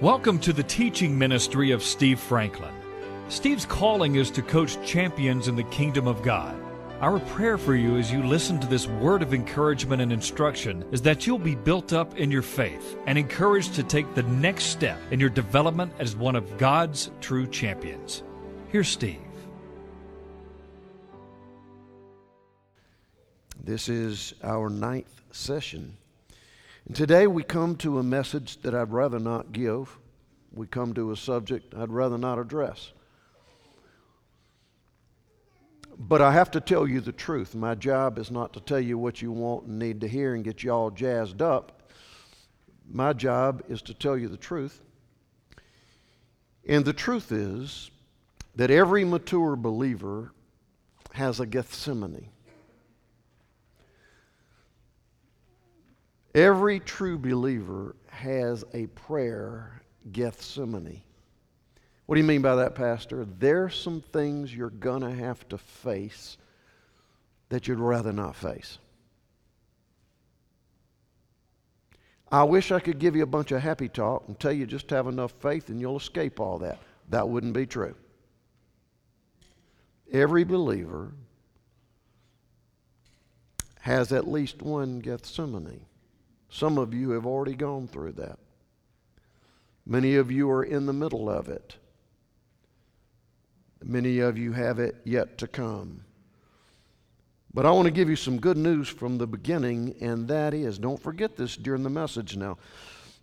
Welcome to the teaching ministry of Steve Franklin. Steve's calling is to coach champions in the kingdom of God. Our prayer for you as you listen to this word of encouragement and instruction is that you'll be built up in your faith and encouraged to take the next step in your development as one of God's true champions. Here's Steve. This is our ninth session. And today we come to a message that I'd rather not give. We come to a subject I'd rather not address. But I have to tell you the truth. My job is not to tell you what you want and need to hear and get you all jazzed up. My job is to tell you the truth. And the truth is that every mature believer has a Gethsemane. Every true believer has a prayer Gethsemane. What do you mean by that, Pastor? There's some things you're going to have to face that you'd rather not face. I wish I could give you a bunch of happy talk and tell you just have enough faith and you'll escape all that. That wouldn't be true. Every believer has at least one Gethsemane. Some of you have already gone through that. Many of you are in the middle of it. Many of you have it yet to come. But I want to give you some good news from the beginning, and that is don't forget this during the message now.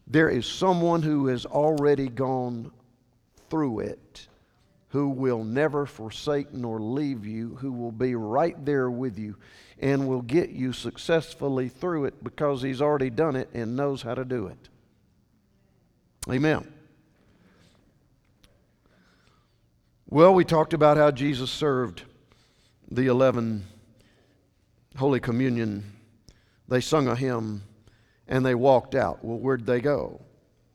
There is someone who has already gone through it, who will never forsake nor leave you, who will be right there with you and will get you successfully through it because he's already done it and knows how to do it. Amen. Well, we talked about how Jesus served the 11 Holy Communion. They sung a hymn and they walked out. Well, where'd they go?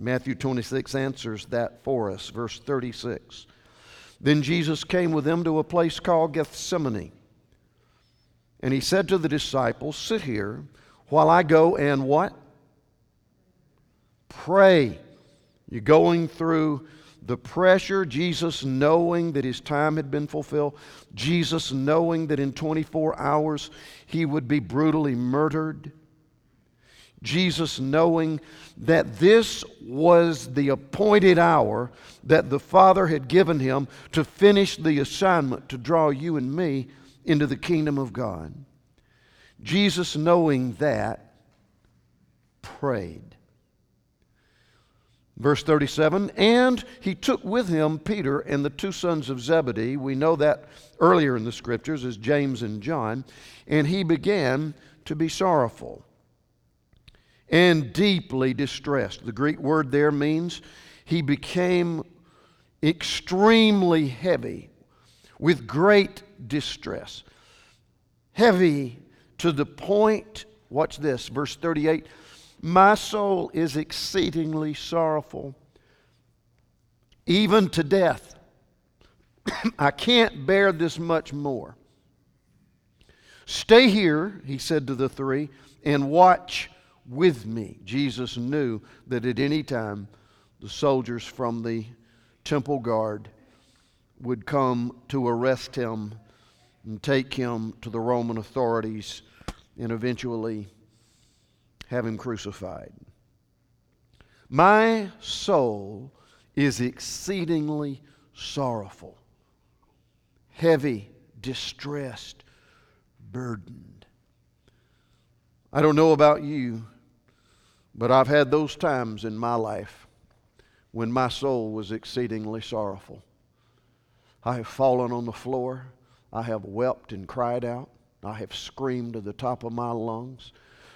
Matthew 26 answers that for us, verse 36. Then Jesus came with them to a place called Gethsemane and he said to the disciples, Sit here while I go and what? Pray. You're going through the pressure, Jesus knowing that his time had been fulfilled, Jesus knowing that in 24 hours he would be brutally murdered, Jesus knowing that this was the appointed hour that the Father had given him to finish the assignment to draw you and me into the kingdom of God. Jesus, knowing that, prayed. Verse 37 And he took with him Peter and the two sons of Zebedee. We know that earlier in the scriptures as James and John. And he began to be sorrowful and deeply distressed. The Greek word there means he became extremely heavy with great distress. Heavy to the point, watch this, verse 38 My soul is exceedingly sorrowful, even to death. I can't bear this much more. Stay here, he said to the three, and watch with me. Jesus knew that at any time the soldiers from the temple guard would come to arrest him and take him to the Roman authorities and eventually have him crucified. My soul is exceedingly sorrowful, heavy, distressed, burdened. I don't know about you, but I've had those times in my life when my soul was exceedingly sorrowful. I have fallen on the floor. I have wept and cried out. I have screamed to the top of my lungs.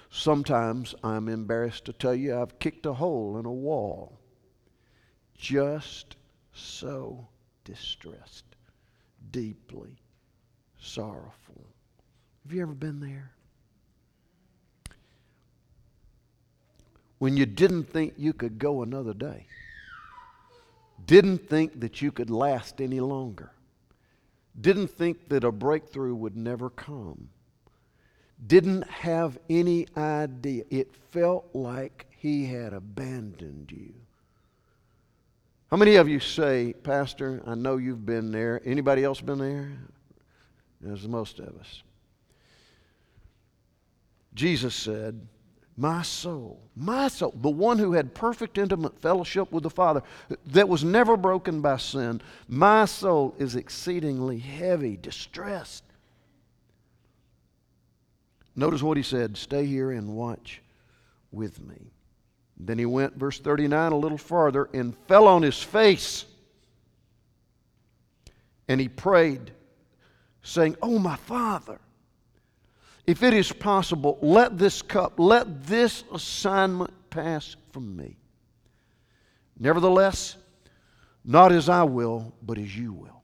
Sometimes I'm embarrassed to tell you I've kicked a hole in a wall. Just so distressed, deeply sorrowful. Have you ever been there? When you didn't think you could go another day, didn't think that you could last any longer didn't think that a breakthrough would never come, didn't have any idea. It felt like he had abandoned you. How many of you say, Pastor, I know you've been there. Anybody else been there? There's most of us. Jesus said, My soul, my soul, the one who had perfect intimate fellowship with the Father, that was never broken by sin, my soul is exceedingly heavy, distressed. Notice what he said stay here and watch with me. Then he went, verse 39, a little farther and fell on his face. And he prayed, saying, Oh, my Father, if it is possible, let this cup, let this assignment pass from me. Nevertheless, not as I will, but as you will.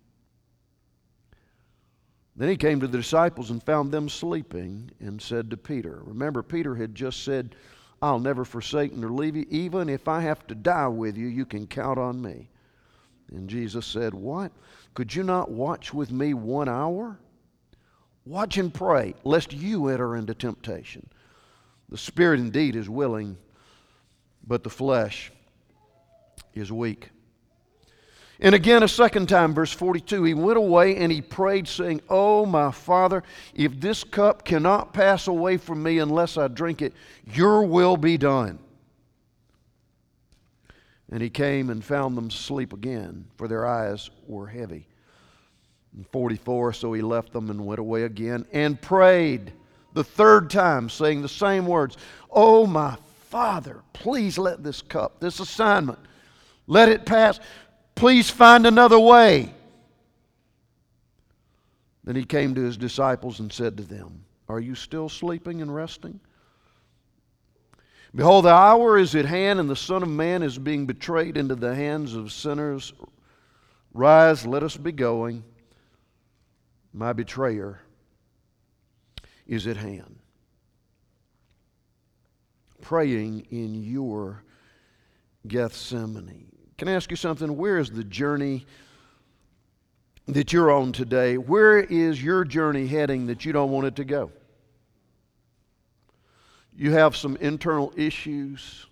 Then he came to the disciples and found them sleeping and said to Peter, Remember, Peter had just said, I'll never forsake nor leave you. Even if I have to die with you, you can count on me. And Jesus said, What? Could you not watch with me one hour? Watch and pray, lest you enter into temptation. The spirit indeed is willing, but the flesh is weak. And again, a second time, verse 42, he went away and he prayed, saying, Oh, my Father, if this cup cannot pass away from me unless I drink it, your will be done. And he came and found them asleep again, for their eyes were heavy. And 44, so he left them and went away again and prayed the third time, saying the same words Oh, my Father, please let this cup, this assignment, let it pass. Please find another way. Then he came to his disciples and said to them, Are you still sleeping and resting? Behold, the hour is at hand, and the Son of Man is being betrayed into the hands of sinners. Rise, let us be going. My betrayer is at hand. Praying in your Gethsemane. Can I ask you something? Where is the journey that you're on today? Where is your journey heading that you don't want it to go? You have some internal issues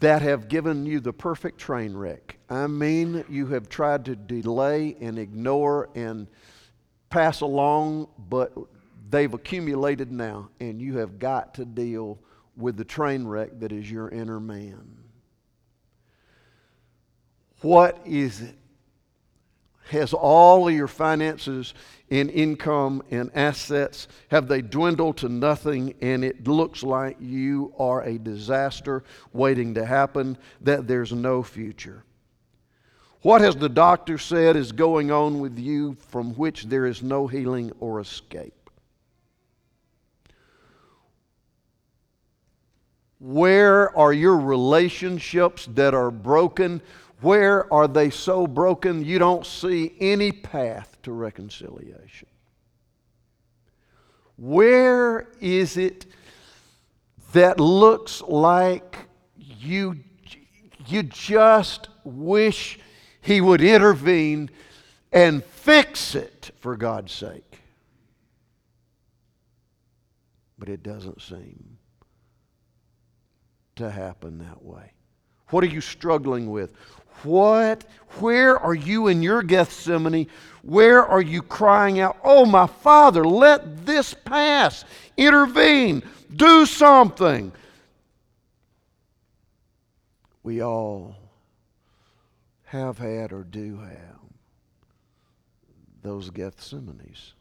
that have given you the perfect train wreck. I mean, you have tried to delay and ignore and pass along, but they've accumulated now, and you have got to deal with the train wreck that is your inner man. What is it? Has all of your finances and income and assets, have they dwindled to nothing and it looks like you are a disaster waiting to happen, that there's no future? What has the doctor said is going on with you from which there is no healing or escape? Where are your relationships that are broken? Where are they so broken you don't see any path to reconciliation? Where is it that looks like you, you just wish He would intervene and fix it for God's sake? But it doesn't seem to happen that way? What are you struggling with? What, where are you in your Gethsemane? Where are you crying out, Oh, my Father, let this pass. Intervene. Do something. We all have had or do have those Gethsemanes.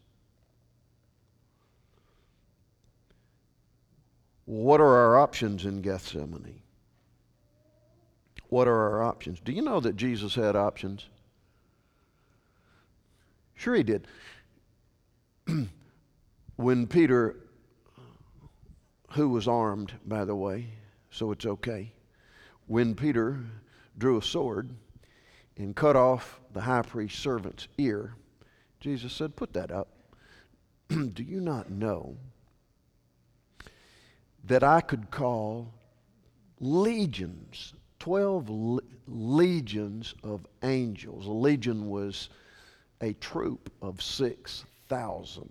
What are our options in Gethsemane? What are our options? Do you know that Jesus had options? Sure, he did. when Peter, who was armed, by the way, so it's okay, when Peter drew a sword and cut off the high priest's servant's ear, Jesus said, Put that up. Do you not know that I could call legions, 12 le- legions of angels. A legion was a troop of 6,000.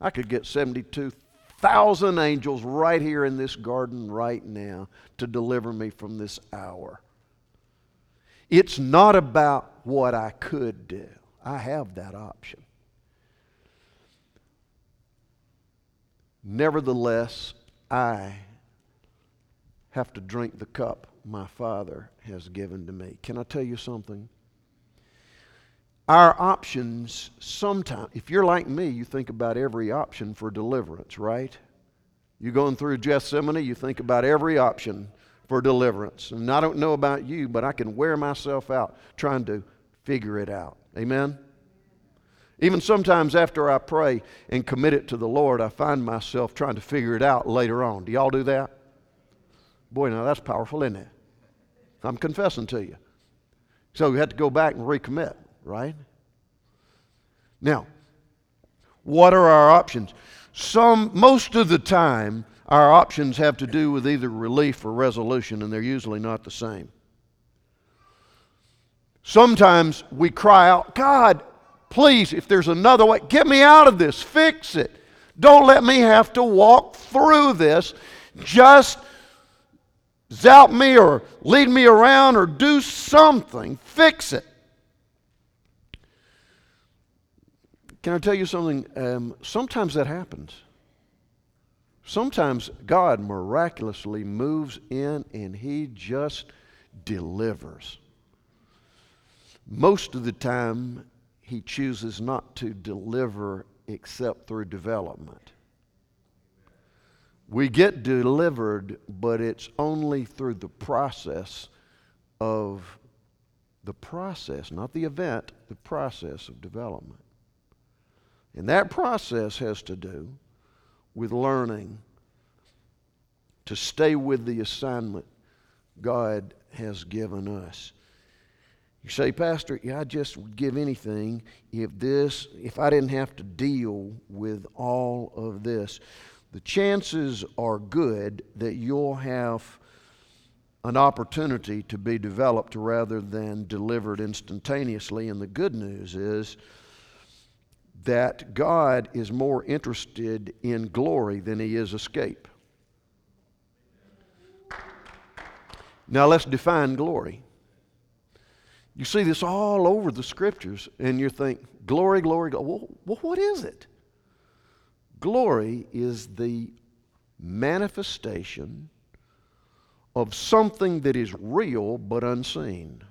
I could get 72 thousand angels right here in this garden right now to deliver me from this hour. It's not about what I could do, I have that option. Nevertheless, I have to drink the cup my Father has given to me. Can I tell you something? Our options sometimes, if you're like me, you think about every option for deliverance, right? You're going through Gethsemane, you think about every option for deliverance. And I don't know about you, but I can wear myself out trying to figure it out. Amen? Even sometimes after I pray and commit it to the Lord, I find myself trying to figure it out later on. Do y'all do that? Boy, now that's powerful, isn't it? I'm confessing to you. So we had to go back and recommit, right? Now, what are our options? Some, most of the time, our options have to do with either relief or resolution, and they're usually not the same. Sometimes we cry out, God, please, if there's another way, get me out of this, fix it. Don't let me have to walk through this. Just zap me or lead me around or do something. Fix it. Can I tell you something? Um, sometimes that happens. Sometimes God miraculously moves in and He just delivers. Most of the time, He chooses not to deliver except through development. We get delivered, but it's only through the process of the process, not the event, the process of development. And that process has to do with learning to stay with the assignment God has given us. You say, Pastor, yeah, I just would give anything if this, if I didn't have to deal with all of this. The chances are good that you'll have an opportunity to be developed rather than delivered instantaneously. And the good news is that God is more interested in glory than he is escape. Now let's define glory. You see this all over the scriptures, and you think, glory, glory, glory. Well, what is it? Glory is the manifestation of something that is real but unseen.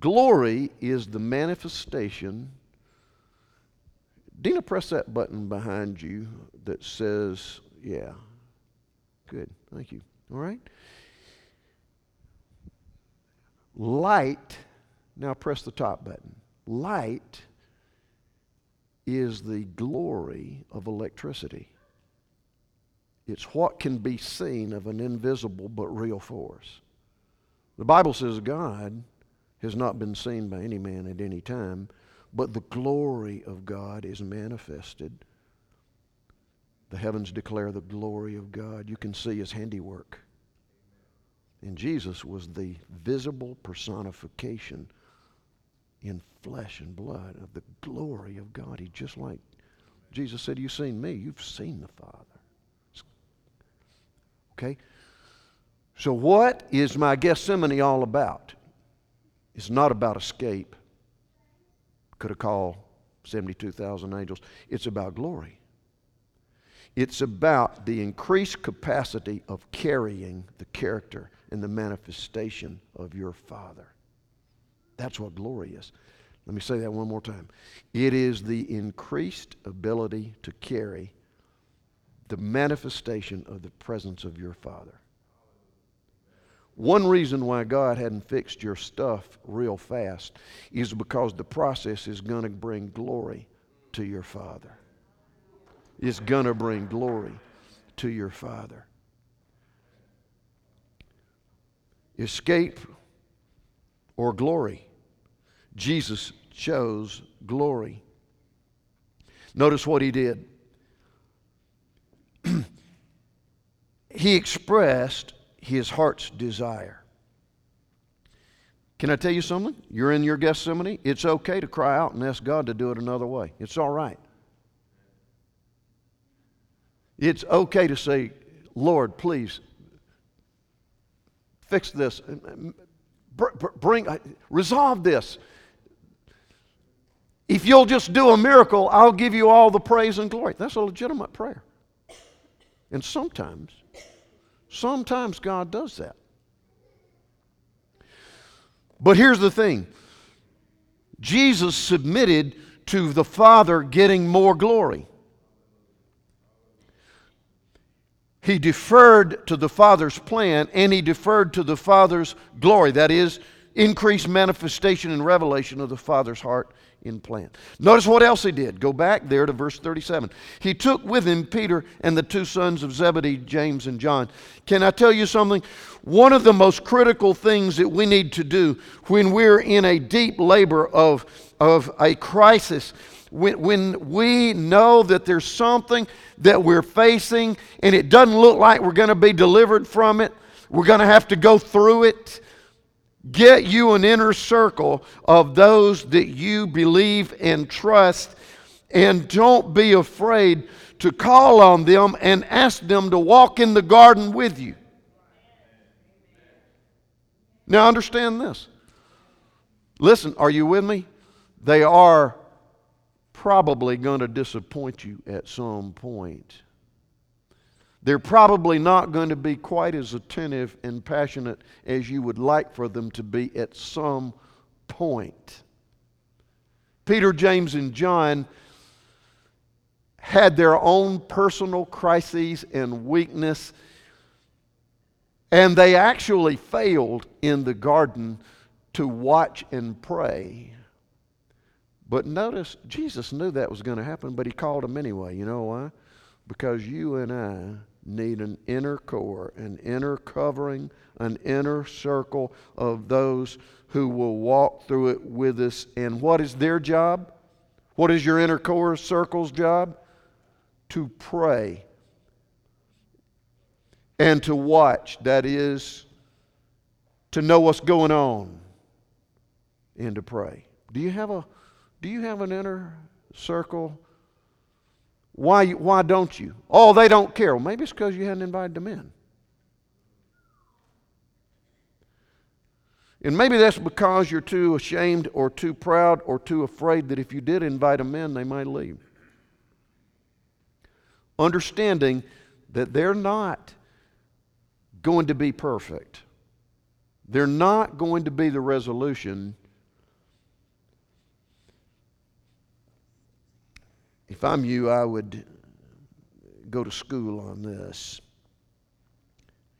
Glory is the manifestation Dina, press that button behind you that says, yeah. Good. Thank you. All right. Light, now press the top button. Light is the glory of electricity. It's what can be seen of an invisible but real force. The Bible says God has not been seen by any man at any time, but the glory of God is manifested. The heavens declare the glory of God. You can see his handiwork. And Jesus was the visible personification in flesh and blood of the glory of God. He just like Jesus said, You've seen me, you've seen the Father. Okay? So, what is my Gethsemane all about? It's not about escape could have called 72,000 angels. It's about glory. It's about the increased capacity of carrying the character and the manifestation of your Father. That's what glory is. Let me say that one more time. It is the increased ability to carry the manifestation of the presence of your Father. One reason why God hadn't fixed your stuff real fast is because the process is going to bring glory to your Father. It's going to bring glory to your Father. Escape or glory. Jesus chose glory. Notice what he did. he expressed his heart's desire. Can I tell you something? You're in your Gethsemane. It's okay to cry out and ask God to do it another way. It's all right. It's okay to say, Lord, please fix this. Bring, resolve this. If you'll just do a miracle, I'll give you all the praise and glory. That's a legitimate prayer. And sometimes, sometimes God does that. But here's the thing Jesus submitted to the Father getting more glory. He deferred to the Father's plan and he deferred to the Father's glory. That is, increased manifestation and revelation of the Father's heart in plan. Notice what else he did. Go back there to verse 37. He took with him Peter and the two sons of Zebedee, James and John. Can I tell you something? One of the most critical things that we need to do when we're in a deep labor of, of a crisis, when, when we know that there's something that we're facing and it doesn't look like we're going to be delivered from it, we're going to have to go through it Get you an inner circle of those that you believe and trust, and don't be afraid to call on them and ask them to walk in the garden with you. Now, understand this. Listen, are you with me? They are probably going to disappoint you at some point. They're probably not going to be quite as attentive and passionate as you would like for them to be at some point. Peter, James, and John had their own personal crises and weakness, and they actually failed in the garden to watch and pray. But notice, Jesus knew that was going to happen, but he called them anyway. You know why? Because you and I need an inner core, an inner covering, an inner circle of those who will walk through it with us. And what is their job? What is your inner core circle's job? To pray and to watch. That is, to know what's going on and to pray. Do you have a do you have an inner circle why, why don't you? Oh, they don't care. Well, maybe it's because you hadn't invited them in. And maybe that's because you're too ashamed or too proud or too afraid that if you did invite them in, they might leave. Understanding that they're not going to be perfect, they're not going to be the resolution If I'm you, I would go to school on this.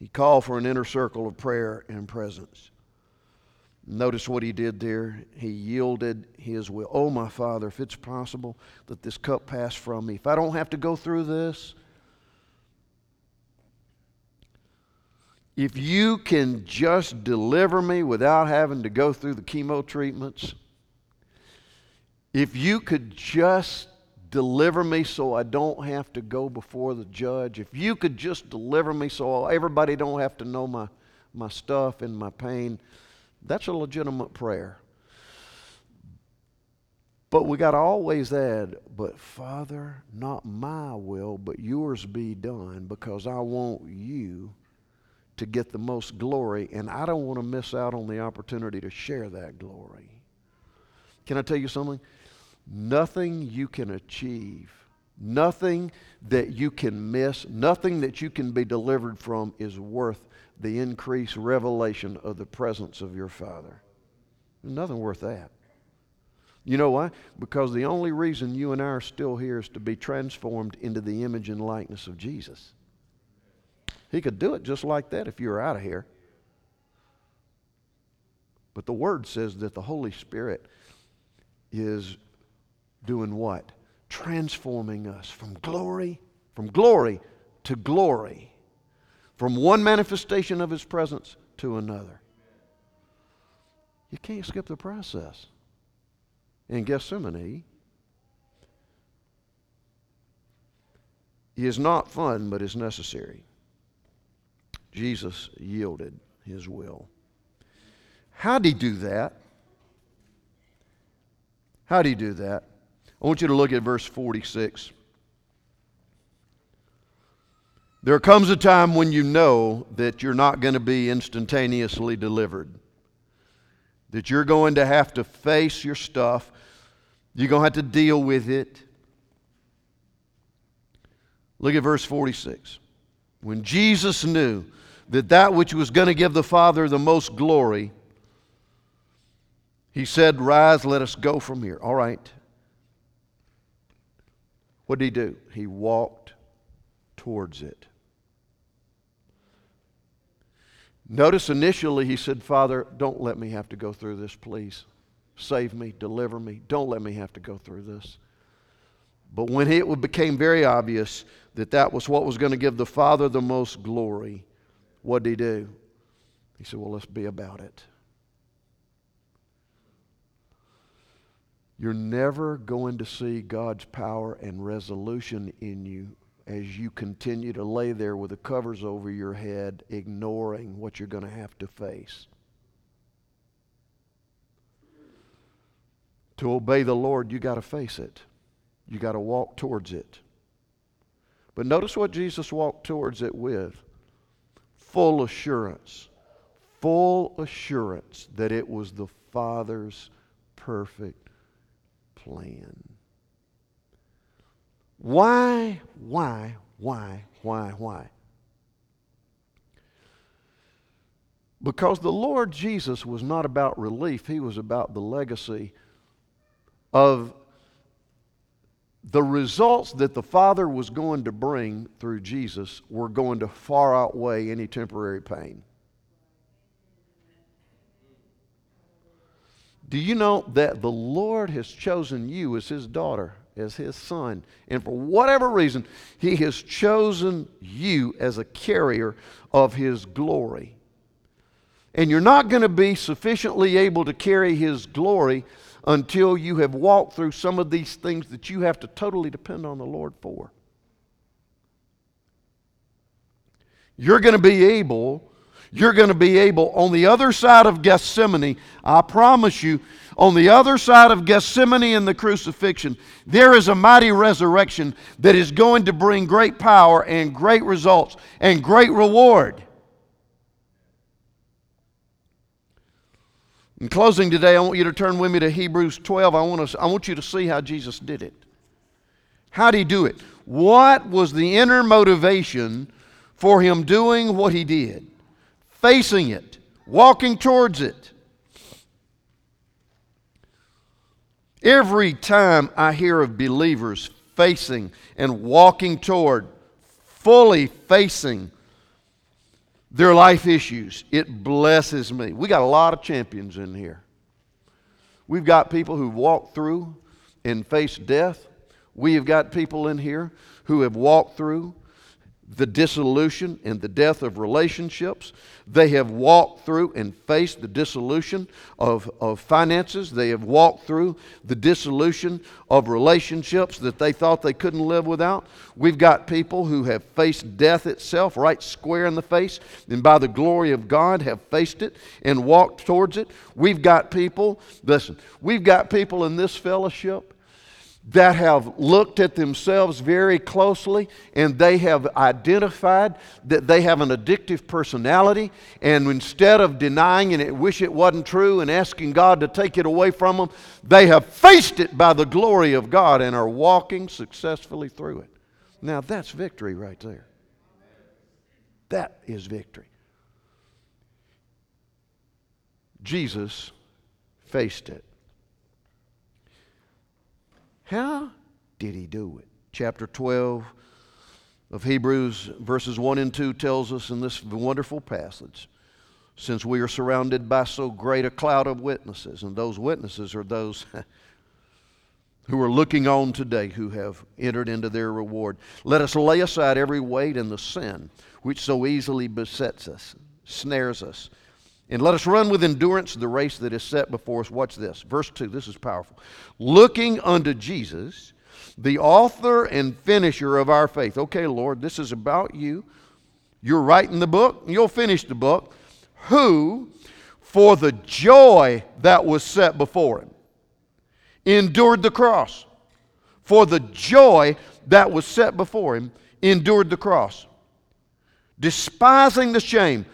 He called for an inner circle of prayer and presence. Notice what he did there. He yielded his will. Oh, my Father, if it's possible that this cup pass from me, if I don't have to go through this, if you can just deliver me without having to go through the chemo treatments, if you could just deliver me so I don't have to go before the judge. If you could just deliver me so everybody don't have to know my, my stuff and my pain, that's a legitimate prayer. But we got to always add, but Father, not my will, but yours be done because I want you to get the most glory and I don't want to miss out on the opportunity to share that glory. Can I tell you something? Nothing you can achieve, nothing that you can miss, nothing that you can be delivered from is worth the increased revelation of the presence of your Father. Nothing worth that. You know why? Because the only reason you and I are still here is to be transformed into the image and likeness of Jesus. He could do it just like that if you were out of here. But the Word says that the Holy Spirit is doing what? Transforming us from glory, from glory to glory, from one manifestation of His presence to another. You can't skip the process. In Gethsemane, is not fun, but is necessary. Jesus yielded his will. How did he do that? How did he do that? I want you to look at verse 46. There comes a time when you know that you're not going to be instantaneously delivered, that you're going to have to face your stuff, you're going to have to deal with it. Look at verse 46. When Jesus knew that that which was going to give the Father the most glory, he said, Rise, let us go from here. All right. What did he do? He walked towards it. Notice initially he said, Father, don't let me have to go through this, please. Save me, deliver me. Don't let me have to go through this. But when it became very obvious that that was what was going to give the Father the most glory, what did he do? He said, Well, let's be about it. You're never going to see God's power and resolution in you as you continue to lay there with the covers over your head, ignoring what you're going to have to face. To obey the Lord, you got to face it. You got to walk towards it. But notice what Jesus walked towards it with full assurance. Full assurance that it was the Father's perfect plan. Why, why, why, why, why? Because the Lord Jesus was not about relief, He was about the legacy of the results that the Father was going to bring through Jesus were going to far outweigh any temporary pain. Do you know that the Lord has chosen you as His daughter? as his son. And for whatever reason, he has chosen you as a carrier of his glory. And you're not going to be sufficiently able to carry his glory until you have walked through some of these things that you have to totally depend on the Lord for. You're going to be able you're going to be able, on the other side of Gethsemane, I promise you, on the other side of Gethsemane and the crucifixion, there is a mighty resurrection that is going to bring great power and great results and great reward. In closing today, I want you to turn with me to Hebrews 12. I want, to, I want you to see how Jesus did it. How did he do it? What was the inner motivation for him doing what he did? Facing it, walking towards it. Every time I hear of believers facing and walking toward, fully facing their life issues, it blesses me. We got a lot of champions in here. We've got people who've walked through and faced death. We have got people in here who have walked through the dissolution and the death of relationships. They have walked through and faced the dissolution of, of finances. They have walked through the dissolution of relationships that they thought they couldn't live without. We've got people who have faced death itself right square in the face and by the glory of God have faced it and walked towards it. We've got people, listen, we've got people in this fellowship that have looked at themselves very closely and they have identified that they have an addictive personality. And instead of denying and wish it wasn't true and asking God to take it away from them, they have faced it by the glory of God and are walking successfully through it. Now, that's victory right there. That is victory. Jesus faced it. How did he do it? Chapter 12 of Hebrews, verses 1 and 2, tells us in this wonderful passage since we are surrounded by so great a cloud of witnesses, and those witnesses are those who are looking on today who have entered into their reward. Let us lay aside every weight and the sin which so easily besets us, snares us and let us run with endurance the race that is set before us. Watch this. Verse 2. This is powerful. Looking unto Jesus, the author and finisher of our faith. Okay, Lord, this is about you. You're writing the book, you'll finish the book. Who, for the joy that was set before him, endured the cross. For the joy that was set before him, endured the cross. despising the shame.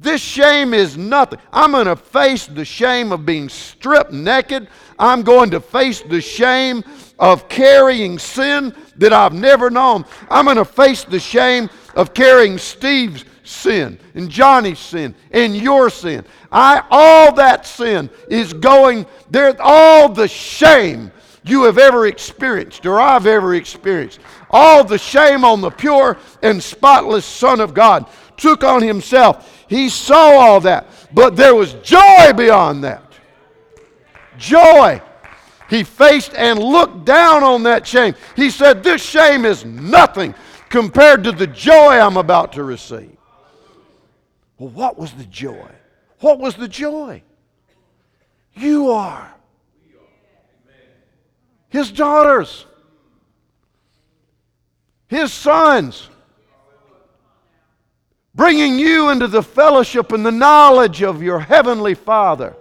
This shame is nothing. I'm going to face the shame of being stripped naked. I'm going to face the shame of carrying sin that I've never known. I'm going to face the shame of carrying Steve's sin and Johnny's sin and your sin. I all that sin is going there all the shame you have ever experienced or I've ever experienced. All the shame on the pure and spotless Son of God took on himself. He saw all that, but there was joy beyond that. Joy. He faced and looked down on that shame. He said, This shame is nothing compared to the joy I'm about to receive. Well, what was the joy? What was the joy? You are. His daughters. His sons bringing you into the fellowship and the knowledge of your heavenly Father.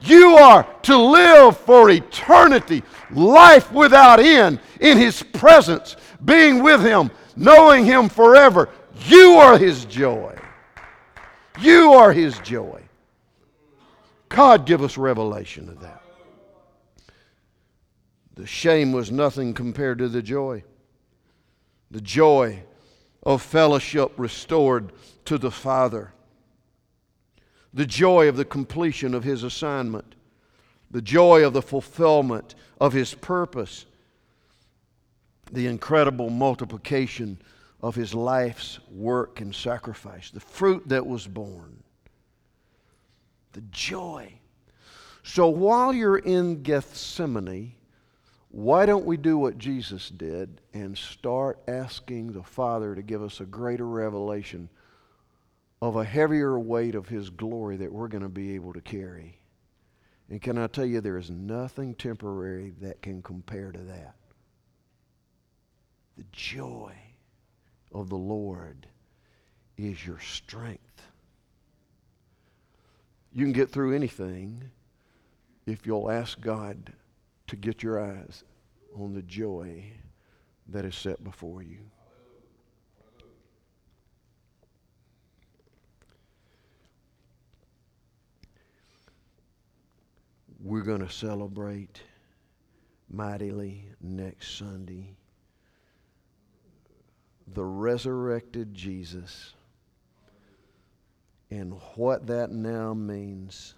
You are to live for eternity, life without end, in His presence, being with Him, knowing Him forever. You are His joy. You are His joy. God, give us revelation of that. The shame was nothing compared to the joy. The joy of fellowship restored to the Father, the joy of the completion of His assignment, the joy of the fulfillment of His purpose, the incredible multiplication of His life's work and sacrifice, the fruit that was born, the joy. So while you're in Gethsemane, why don't we do what Jesus did and start asking the Father to give us a greater revelation of a heavier weight of His glory that we're going to be able to carry? And can I tell you, there is nothing temporary that can compare to that. The joy of the Lord is your strength. You can get through anything if you'll ask God to get your eyes on the joy that is set before you. We're going to celebrate mightily next Sunday the resurrected Jesus and what that now means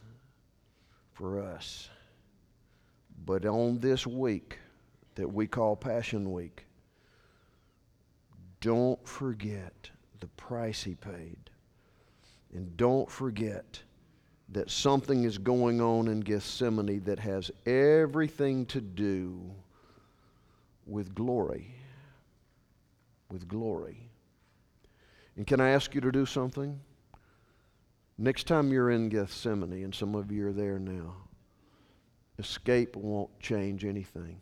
for us. But on this week that we call Passion Week, don't forget the price he paid. And don't forget that something is going on in Gethsemane that has everything to do with glory. With glory. And can I ask you to do something? Next time you're in Gethsemane, and some of you are there now, Escape won't change anything.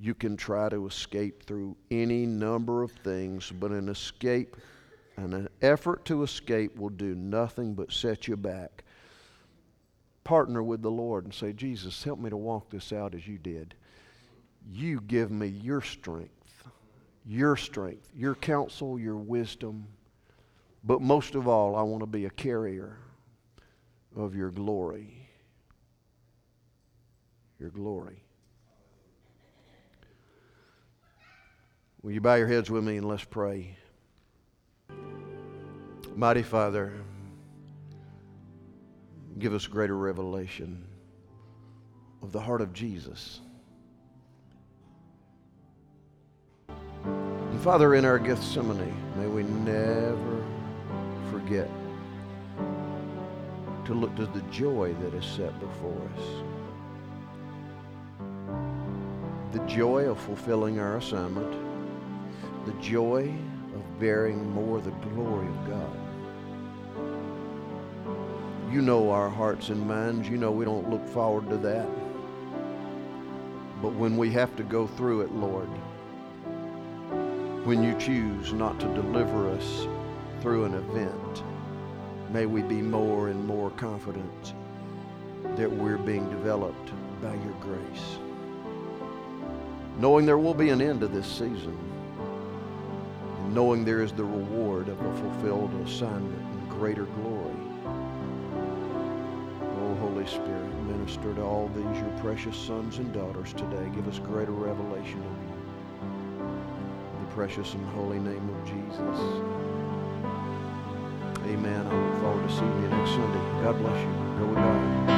You can try to escape through any number of things, but an escape and an effort to escape will do nothing but set you back. Partner with the Lord and say, Jesus, help me to walk this out as you did. You give me your strength, your strength, your counsel, your wisdom. But most of all, I want to be a carrier of your glory your glory. Will you bow your heads with me and let's pray? Mighty Father, give us greater revelation of the heart of Jesus. And Father, in our Gethsemane, may we never forget to look to the joy that is set before us the joy of fulfilling our assignment, the joy of bearing more the glory of God. You know our hearts and minds. You know we don't look forward to that. But when we have to go through it, Lord, when you choose not to deliver us through an event, may we be more and more confident that we're being developed by your grace knowing there will be an end to this season, and knowing there is the reward of a fulfilled assignment and greater glory. Oh, Holy Spirit, minister to all these your precious sons and daughters today. Give us greater revelation of you. In the precious and holy name of Jesus. Amen. I look forward to seeing you next Sunday. God bless you. Go with God.